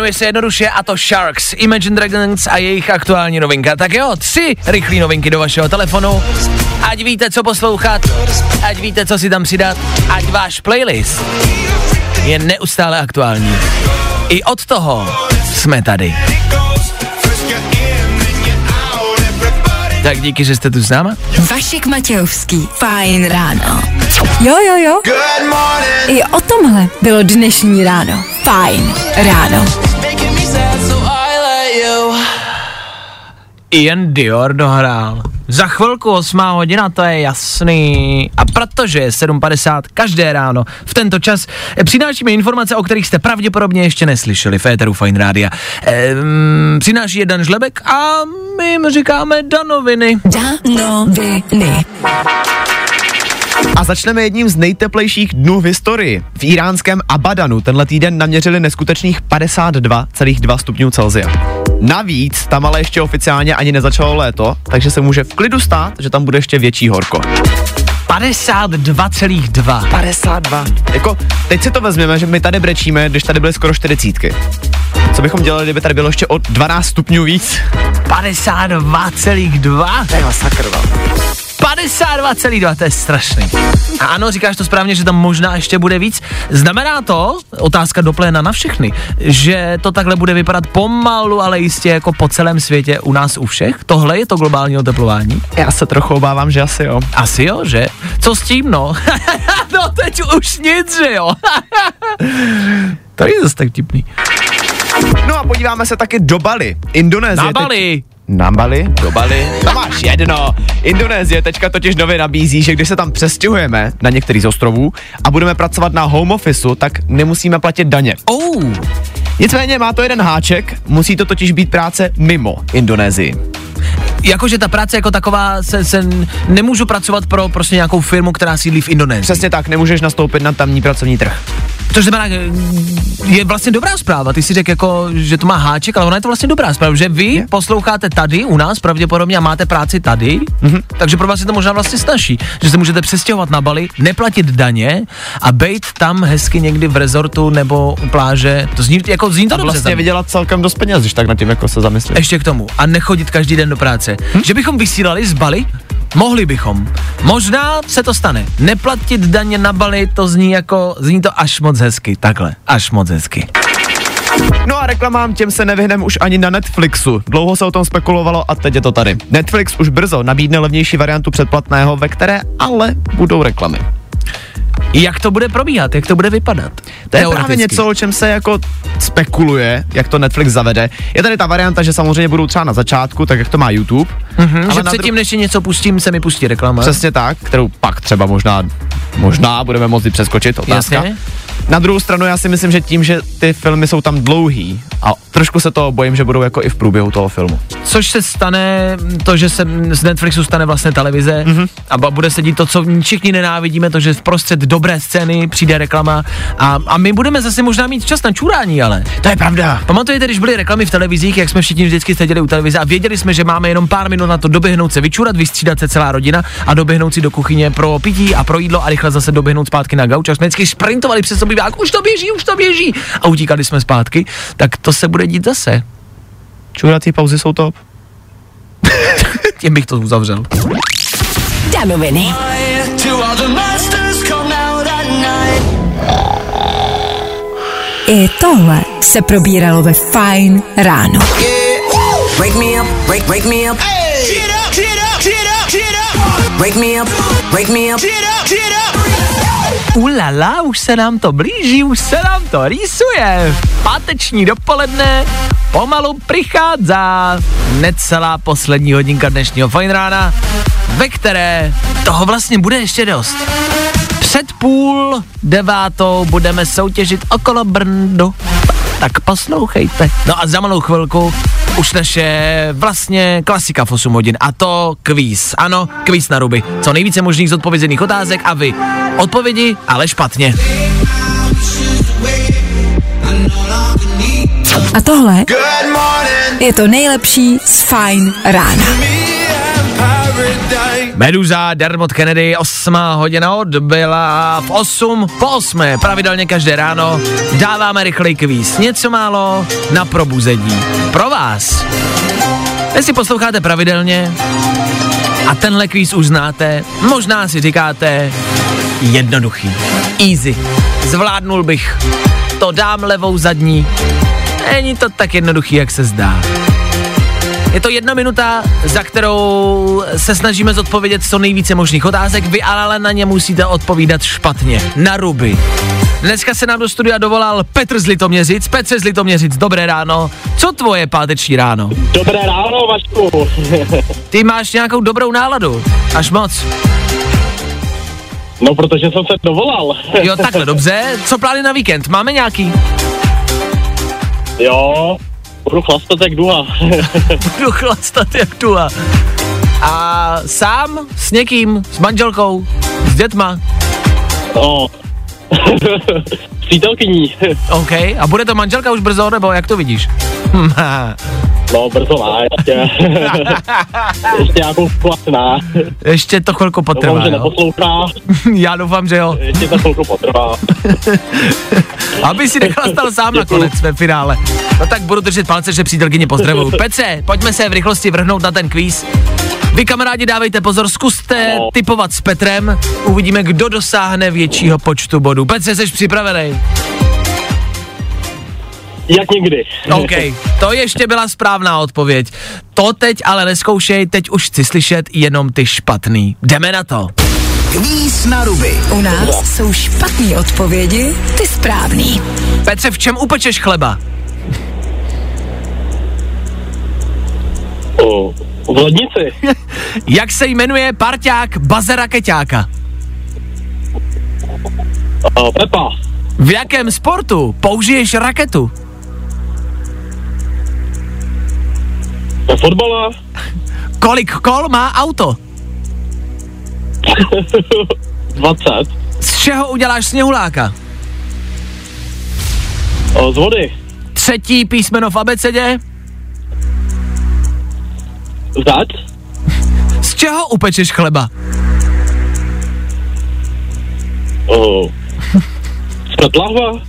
Jmenuje se jednoduše a to Sharks, Imagine Dragons a jejich aktuální novinka. Tak jo, tři rychlé novinky do vašeho telefonu. Ať víte, co poslouchat, ať víte, co si tam přidat, ať váš playlist je neustále aktuální. I od toho jsme tady. Tak díky, že jste tu s náma. Vašek Matějovský. Fajn ráno. Jo, jo, jo. Good morning. I o tomhle bylo dnešní ráno. Fajn ráno. Ian Dior dohrál. Za chvilku 8 hodina, to je jasný. A protože je 7.50 každé ráno v tento čas eh, přinášíme informace, o kterých jste pravděpodobně ještě neslyšeli v Féteru Fine Rádia. Ehm, přináší jeden žlebek a my jim říkáme danoviny. Danoviny. A začneme jedním z nejteplejších dnů v historii. V iránském Abadanu tenhle týden naměřili neskutečných 52,2 stupňů Celsia. Navíc tam ale ještě oficiálně ani nezačalo léto, takže se může v klidu stát, že tam bude ještě větší horko. 52,2. 52. Jako, teď si to vezmeme, že my tady brečíme, když tady byly skoro 40. Co bychom dělali, kdyby tady bylo ještě o 12 stupňů víc? 52,2. To je masakr, no. 52,2, to je strašný. A ano, říkáš to správně, že tam možná ještě bude víc. Znamená to, otázka do pléna na všechny, že to takhle bude vypadat pomalu, ale jistě jako po celém světě u nás u všech? Tohle je to globální oteplování? Já se trochu obávám, že asi jo. Asi jo, že? Co s tím, no? no teď už nic, že jo? to je zase tak tipný. No a podíváme se taky do Bali. Indonésie. Na Bali. Na Bali? Do Bali? To máš jedno. Indonésie teďka totiž nově nabízí, že když se tam přestěhujeme na některý z ostrovů a budeme pracovat na home officeu, tak nemusíme platit daně. Oh, Nicméně má to jeden háček, musí to totiž být práce mimo Indonésii. jakože ta práce jako taková se, se nemůžu pracovat pro prostě nějakou firmu, která sídlí v Indonésii. Přesně tak, nemůžeš nastoupit na tamní pracovní trh. To znamená, je vlastně dobrá zpráva. Ty si řekl jako, že to má háček, ale ona je to vlastně dobrá zpráva, že vy Je. posloucháte tady u nás pravděpodobně a máte práci tady, mm-hmm. takže pro vás je to možná vlastně snažší, že se můžete přestěhovat na Bali, neplatit daně a být tam hezky někdy v rezortu nebo u pláže. To zní, jako zní to A dobře vlastně tam. vydělat celkem dost peněz, když tak nad tím jako se zamyslím. Ještě k tomu. A nechodit každý den do práce. Hm? Že bychom vysílali z Bali? Mohli bychom. Možná se to stane. Neplatit daně na Bali, to zní jako, zní to až moc hezky. Takhle, až moc hezky. No a reklamám těm se nevyhneme už ani na Netflixu. Dlouho se o tom spekulovalo a teď je to tady. Netflix už brzo nabídne levnější variantu předplatného, ve které ale budou reklamy. Jak to bude probíhat, jak to bude vypadat? To je právě něco, o čem se jako spekuluje, jak to Netflix zavede. Je tady ta varianta, že samozřejmě budou třeba na začátku, tak jak to má YouTube, Mhm, že Ale na předtím, než si něco pustím, se mi pustí reklama. Přesně tak, kterou pak třeba možná, možná budeme moci přeskočit, otázka. Jasně. Na druhou stranu já si myslím, že tím, že ty filmy jsou tam dlouhý a trošku se toho bojím, že budou jako i v průběhu toho filmu. Což se stane, to, že se z Netflixu stane vlastně televize Mhm. mm-hmm. a bude se dít to, co všichni nenávidíme, to, že v prostřed dobré scény přijde reklama a, a my budeme zase možná mít čas na čurání, ale. To je pravda. Pamatujete, když byly reklamy v televizích, jak jsme všichni vždycky seděli u televize a věděli jsme, že máme jenom pár minut na to doběhnout se, vyčurat, vystřídat se celá rodina a doběhnout si do kuchyně pro pití a pro jídlo a rychle zase doběhnout zpátky na gauč. A jsme vždycky sprintovali přes obývák, už to běží, už to běží a utíkali jsme zpátky, tak to se bude dít zase. Čurací pauzy jsou top. Tím bych to uzavřel. Danoviny. I tohle se probíralo ve Fine ráno. Wake me up, wake, wake me up. Wake me up, wake me up. Ulala, už se nám to blíží, už se nám to rýsuje. Páteční dopoledne pomalu přichází necelá poslední hodinka dnešního fajn rána, ve které toho vlastně bude ještě dost. Před půl devátou budeme soutěžit okolo Brndo. Tak poslouchejte. No a za malou chvilku už naše vlastně klasika v 8 hodin a to kvíz. Ano, kvíz na ruby. Co nejvíce možných zodpovězených otázek a vy odpovědi, ale špatně. A tohle je to nejlepší z Fine rána. Meduza, Dermot Kennedy, 8 hodina odbyla v 8 po 8. Pravidelně každé ráno dáváme rychlej kvíz. Něco málo na probuzení. Pro vás. Jestli posloucháte pravidelně a tenhle kvíz už znáte, možná si říkáte jednoduchý, easy, zvládnul bych, to dám levou zadní. Není to tak jednoduchý, jak se zdá. Je to jedna minuta, za kterou se snažíme zodpovědět co nejvíce možných otázek, vy ale na ně musíte odpovídat špatně, na ruby. Dneska se nám do studia dovolal Petr z Litoměřic. Petře z Litoměřic, dobré ráno. Co tvoje páteční ráno? Dobré ráno, Vašku. Ty máš nějakou dobrou náladu? Až moc. No, protože jsem se dovolal. Jo, takhle, dobře. Co plány na víkend? Máme nějaký? jo, budu chlastat jak duha. Budu chlastat jak tu a... Sám? S někým? S manželkou? S dětma? no. Přítelkyní. OK. A bude to manželka už brzo, nebo jak to vidíš? No, brzo ne, ještě. ještě nějakou chlasná. Ještě to chvilku Doufám, potrvá, že jo? neposlouchá. Já doufám, že jo. Ještě to chvilku potrvá. Aby si nechlastal sám nakonec ve finále. No tak budu držet palce, že přítelkyně pozdravuju. Petře, pojďme se v rychlosti vrhnout na ten kvíz. Vy kamarádi dávejte pozor, zkuste No. typovat s Petrem, uvidíme, kdo dosáhne většího počtu bodů. Petře, jsi připravený? Jak někdy. OK, to ještě byla správná odpověď. To teď ale neskoušej, teď už chci slyšet jenom ty špatný. Jdeme na to. Kvíz na ruby. U nás jsou špatné odpovědi, ty správný. Petře, v čem upečeš chleba? O, v lednici. Jak se jmenuje parťák Bazera Keťáka? O, Pepa. V jakém sportu použiješ raketu? Ve fotbale. Kolik kol má auto? 20. Z čeho uděláš sněhuláka? O, z vody. Třetí písmeno v abecedě? Zad. Z čeho upečeš chleba? O, z.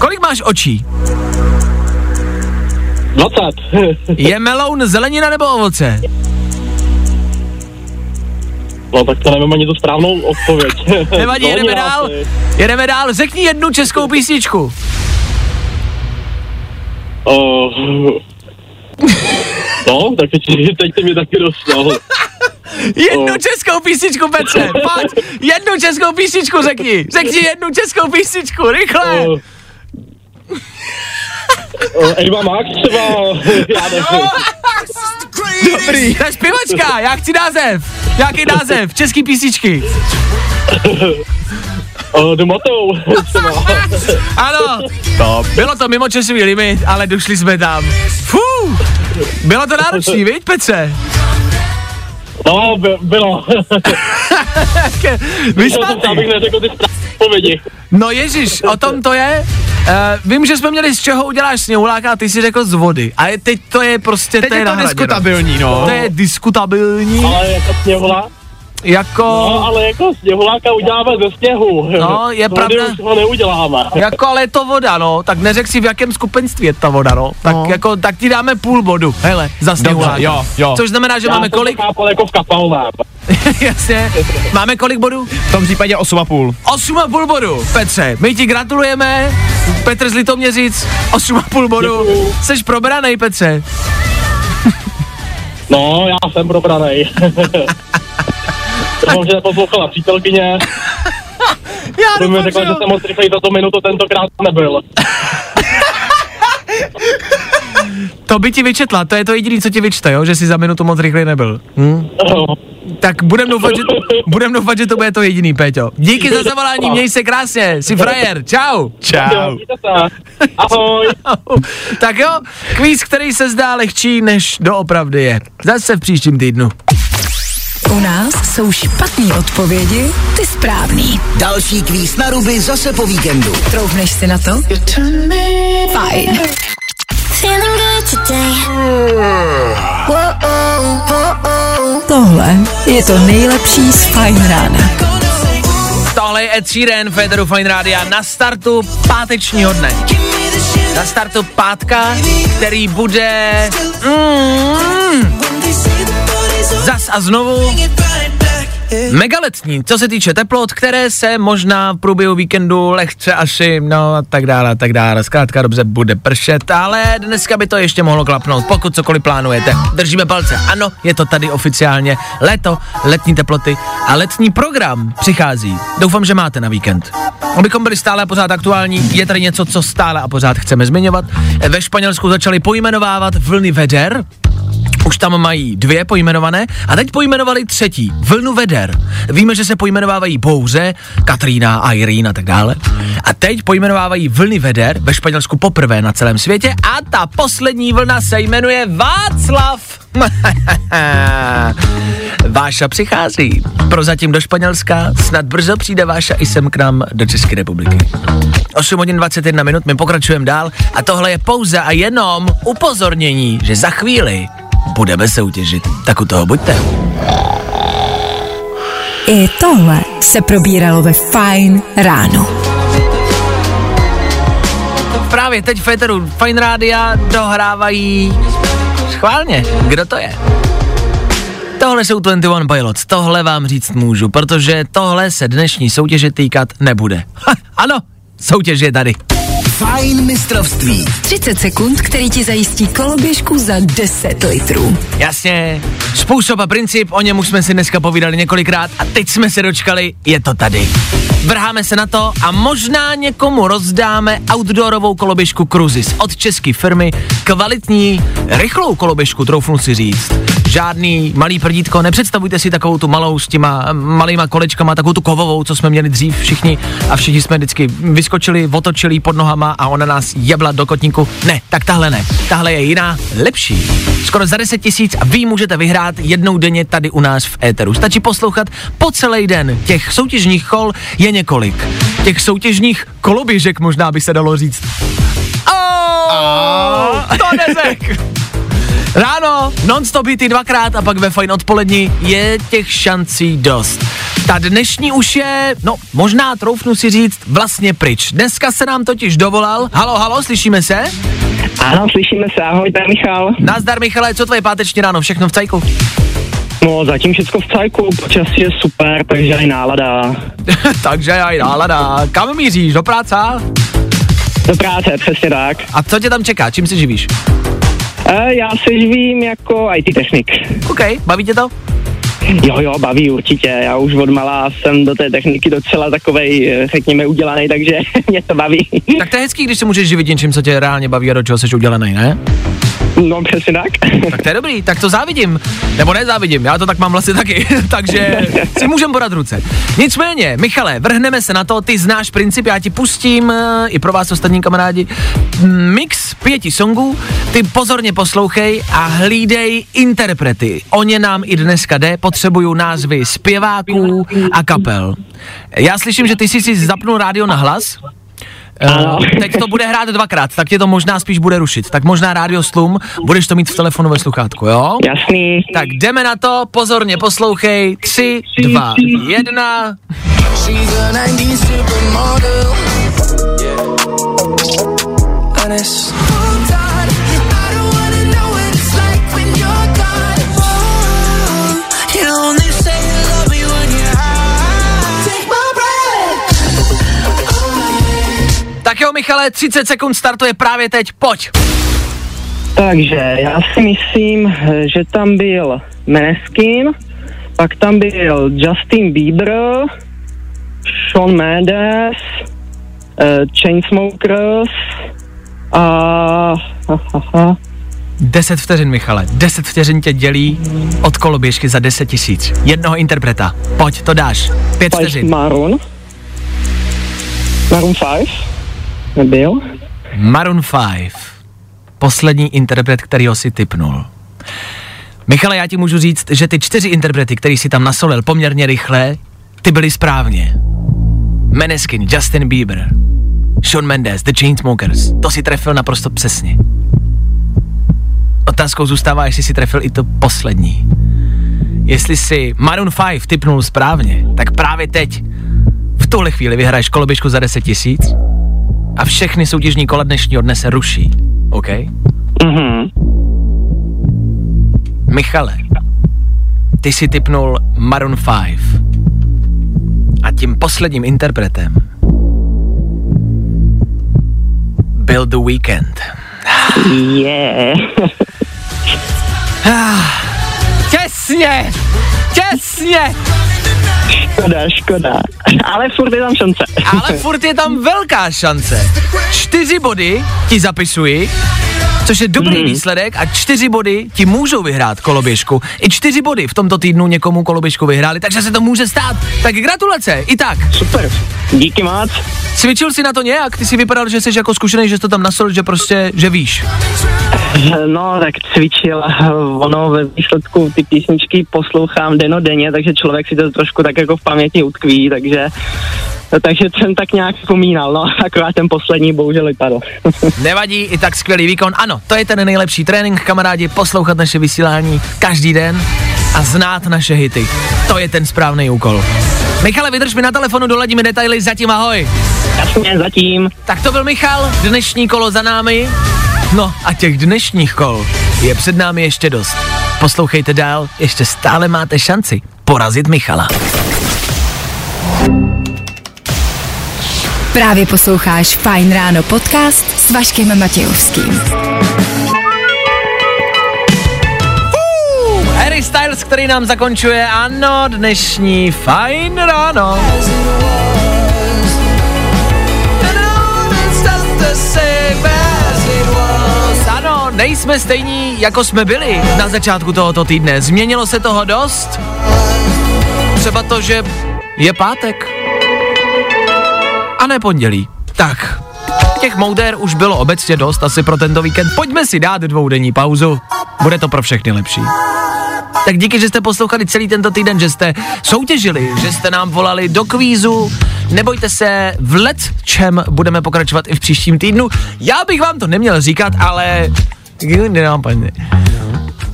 Kolik máš očí? 20. Je meloun zelenina nebo ovoce? no, tak to nevím ani tu správnou odpověď. Nevadí, jedeme dál. Jedeme dál. Řekni jednu českou písničku. O, no, tak teď, teď ty mi taky dostal. Jednu O. českou písničku, Petře. Pojď. Jednu českou písničku řekni. Řekni jednu českou písničku. Rychle. O, Eva Max třeba, já nevím. Dobrý. To je zpěvačka, já chci název. Jaký název? Český písničky. O, domotou. třeba. Ano, to. bylo to mimo časový limit, ale došli jsme tam. Fú, bylo to náročný, viď Petře? No, by, bylo. Vysmátý. Abych neřekl ty odpovědi. No ježíš, o tom to je. Uh, vím, že jsme měli z čeho uděláš sněhuláka a ty si řekl z vody. A je, teď to je prostě, Teď to je, je to nahraděno. diskutabilní, no. To je diskutabilní. Ale jako sněhulák. Jako... No, ale jako sněhuláka uděláme ze sněhu. No, je vody pravda. už ho neuděláme. Jako ale je to voda, no, tak neřek si v jakém skupenství je ta voda, no. Tak No. jako, tak ti dáme půl bodu, hele, za sněhuláka. jo, jo. Což znamená, že Já máme kolik? to chápal jako v. Jasně. Máme kolik bodů? V tom případě 8,5. 8,5 bodu. Petře, my ti gratulujeme. Petr z Litoměřic, 8,5 bodu. Děkuju. Seš probranej, Petře. No, já jsem probranej. Doufám, že neposlouchala přítelkyně. Já To mi řekla, že jsem moc rychlej za to minutu tentokrát nebyl. To by ti vyčetla, to je to jediné, co ti vyčte, jo? že jsi za minutu moc rychlej nebyl. Hm? No, Tak budem doufat, že, budem doufat, že to bude to jediný, Péťo. Díky za zavolání, měj se krásně, jsi frajer, čau. Čau. Ahoj. Tak jo, kvíz, který se zdá lehčí, než doopravdy je. Zase v příštím týdnu. U nás jsou špatné odpovědi, ty správný. Další kvíz na ruby zase po víkendu. Troufneš si na to? Fajn. Tohle je to nejlepší z Fajn rána. Tohle je Ed Sheeran, Federu Fine Rádia na startu pátečního dne. Na startu pátka, který bude... Mm, zas a znovu megaletní, co se týče teplot, které se možná v průběhu víkendu lehce asi, no a tak dále, a tak dále. Zkrátka dobře bude pršet, ale dneska by to ještě mohlo klapnout, pokud cokoliv plánujete. Držíme palce, ano, je to tady oficiálně léto, letní teploty a letní program přichází. Doufám, že máte na víkend. Abychom byli stále a pořád aktuální, je tady něco, co stále a pořád chceme zmiňovat. Ve Španělsku začali pojmenovávat vlny veder, už tam mají dvě pojmenované a teď pojmenovali třetí, vlnu veder. Víme, že se pojmenovávají bouře, Katrína, Irene a tak dále. A teď pojmenovávají vlny veder ve Španělsku poprvé na celém světě a ta poslední vlna se jmenuje Václav. Váša přichází. Prozatím do Španělska, snad brzo přijde Váša i sem k nám do České republiky. 8 hodin 21 minut, my pokračujeme dál a tohle je pouze a jenom upozornění, že za chvíli budeme soutěžit. Tak u toho buďte. I tohle se probíralo ve Fajn ráno. Právě teď v Féteru Fine Rádia dohrávají schválně. Kdo to je? Tohle jsou 21 Pilots, tohle vám říct můžu, protože tohle se dnešní soutěže týkat nebude. Ha, ano, soutěž je tady. Fajn mistrovství. 30 sekund, který ti zajistí koloběžku za 10 litrů. Jasně, způsob a princip, o něm už jsme si dneska povídali několikrát a teď jsme se dočkali, je to tady. Vrháme se na to a možná někomu rozdáme outdoorovou koloběžku Cruzis od české firmy, kvalitní, rychlou koloběžku, troufnu si říct. Žádný malý prdítko, nepředstavujte si takovou tu malou s těma malýma kolečkama, takovou tu kovovou, co jsme měli dřív všichni a všichni jsme vždycky vyskočili, otočili pod nohama a ona nás jebla do kotníku. Ne, tak tahle ne. Tahle je jiná, lepší. Skoro za 10 tisíc a vy můžete vyhrát jednou denně tady u nás v éteru. Stačí poslouchat po celý den. Těch soutěžních kol je několik. Těch soutěžních koloběžek možná by se dalo říct. Oh, to neřek. Ráno, non-stop hity dvakrát a pak ve fajn odpolední je těch šancí dost. Ta dnešní už je, no možná troufnu si říct, vlastně pryč. Dneska se nám totiž dovolal. Halo, halo, slyšíme se? Ano, slyšíme se, ahoj, je Michal. Nazdar Michale, co tvoje páteční ráno, všechno v cajku? No, zatím všechno v cajku, počasí je super, takže i nálada. Takže aj nálada. Kam míříš, do práce? Do práce, přesně tak. A co tě tam čeká, čím se živíš? E, já se živím jako IT technik. OK, baví tě to? Jo, jo, baví určitě, já už od malá jsem do té techniky docela takovej, eh, řekněme, udělaný, takže mě to baví. Tak to je hezký, když se můžeš živit něčím, co tě reálně baví a do čeho jsi udělaný, ne? No přesně tak. Tak to je dobrý, tak to závidím. Nebo nezávidím, já to tak mám vlastně taky, takže si můžem podat ruce. Nicméně, Michale, vrhneme se na to, ty znáš princip, já ti pustím, eh, i pro vás ostatní kamarádi, mix pěti songů, ty pozorně poslouchej a hlídej interprety. O ně nám i dneska jde, potřebuju názvy zpěváků a kapel. Já slyším, že ty jsi si zapnul rádio na hlas, Ano. Uh, teď to bude hrát dvakrát, tak tě to možná spíš bude rušit. Tak možná rádio slum, budeš to mít v telefonu ve sluchátku, jo? Jasný. Tak jdeme na to, pozorně poslouchej. Tři, dva, jedna. She's Michale, 30 sekund startuje právě teď, pojď. Takže já si myslím, že tam byl Meneskin, pak tam byl Justin Bieber, Shawn Mendes, uh, Chainsmokers a... Ha. 10 vteřin, Michale, 10 vteřin tě dělí od koloběžky za 10 tisíc. Jednoho interpreta, pojď, to dáš. Pět Post vteřin. Maroon. Maroon 5 nebyl. Maroon 5. Poslední interpret, kterýho si typnul. Michale, já ti můžu říct, že ty čtyři interprety, který si tam nasolil poměrně rychle, ty byly správně. Meneskin, Justin Bieber, Shawn Mendes, The Chainsmokers. To si trefil naprosto přesně. Otázkou zůstává, jestli si trefil i to poslední. Jestli si Maroon 5 typnul správně, tak právě teď, v tuhle chvíli vyhraješ koloběžku za 10 tisíc a všechny soutěžní kola dnešního dne se ruší. OK? Mhm. Michale, ty si typnul Maroon 5 a tím posledním interpretem byl The Weeknd. Yeah. Těsně! Těsně! Škoda, škoda. Ale furt je tam šance. Ale furt je tam velká šance. Čtyři body ti zapisuji, což je dobrý Hmm. výsledek a čtyři body ti můžou vyhrát koloběžku. I čtyři body v tomto týdnu někomu koloběžku vyhráli, takže se to může stát. Tak gratulace, i tak. Super. Díky moc. Cvičil jsi na to nějak? Ty si vypadal, že jsi jako zkušený, že jsi to tam nasolil, že prostě, že víš. No, tak cvičil. Ono ve výsledku ty písničky poslouchám denodenně, takže člověk si to trošku tak jako v paměti utkví, takže takže jsem tak nějak vzpomínal, no, akorát ten poslední bohužel vypadl. Nevadí, i tak skvělý výkon. Ano, to je ten nejlepší trénink, kamarádi, poslouchat naše vysílání každý den a znát naše hity. To je ten správný úkol. Michale, vydrž mi na telefonu, doladíme detaily, zatím ahoj. Jasně, zatím. Tak to byl Michal, dnešní kolo za námi. No a těch dnešních kol je před námi ještě dost. Poslouchejte dál, ještě stále máte šanci porazit Michala. Právě posloucháš Fine Ráno podcast s Vaškem Matějovským. Styles, který nám zakončuje, ano, dnešní fajn ráno. Ano, nejsme stejní, jako jsme byli na začátku tohoto týdne. Změnilo se toho dost. Třeba to, že je pátek. A ne pondělí. Tak, těch mouder už bylo obecně dost asi pro tento víkend. Pojďme si dát dvoudenní pauzu. Bude to pro všechny lepší. Tak díky, že jste poslouchali celý tento týden, že jste soutěžili, že jste nám volali do kvízu. Nebojte se, v let čem budeme pokračovat i v příštím týdnu. Já bych vám to neměl říkat, ale... Nenápadně.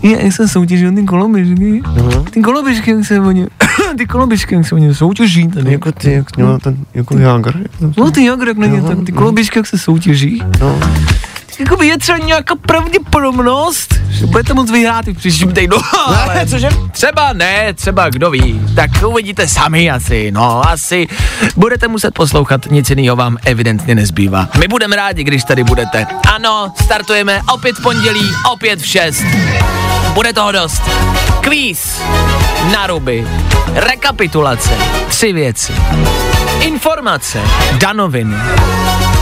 Já jsem soutěžil ty koloběžky. Ty koloběžky, jak se oni... ty koloběžky, jak se oni soutěží tady. Jako ty, jak měla ten, jako Jager. No ty jak na ně, ty koloběžky, jak se soutěží. No. Jakoby je třeba nějaká pravděpodobnost, že budete moc vyhrát i v příštím týdnu. Ale cože? Třeba ne, třeba kdo ví. Tak uvidíte sami asi, no asi. Budete muset poslouchat, nic jiného vám evidentně nezbývá. My budeme rádi, když tady budete. Ano, startujeme opět v pondělí, opět v 6. Bude toho dost. Kvíz, naruby, rekapitulace, tři věci. Informace, danoviny.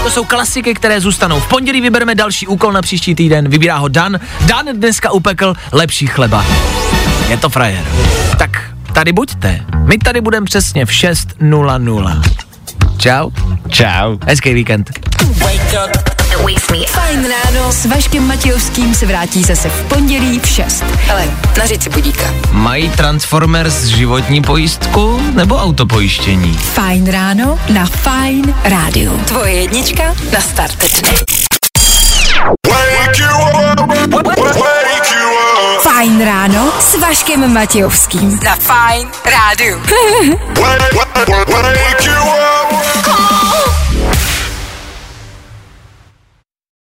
To jsou klasiky, které zůstanou. V pondělí vybereme další úkol na příští týden. Vybírá ho Dan. Dan dneska upekl lepší chleba. Je to frajer. Tak tady buďte. My tady budeme přesně v 6.00. Čau. Čau. Hezký víkend. Fajn ráno s Vaškem Matějovským se vrátí zase v pondělí v 6. Ale na říci budíka. Mají Transformers životní pojistku nebo autopojištění? Fajn ráno na Fajn rádiu. Tvoje jednička na start dne. Fajn ráno s Vaškem Matějovským. Na Fajn rádiu. Wake you up.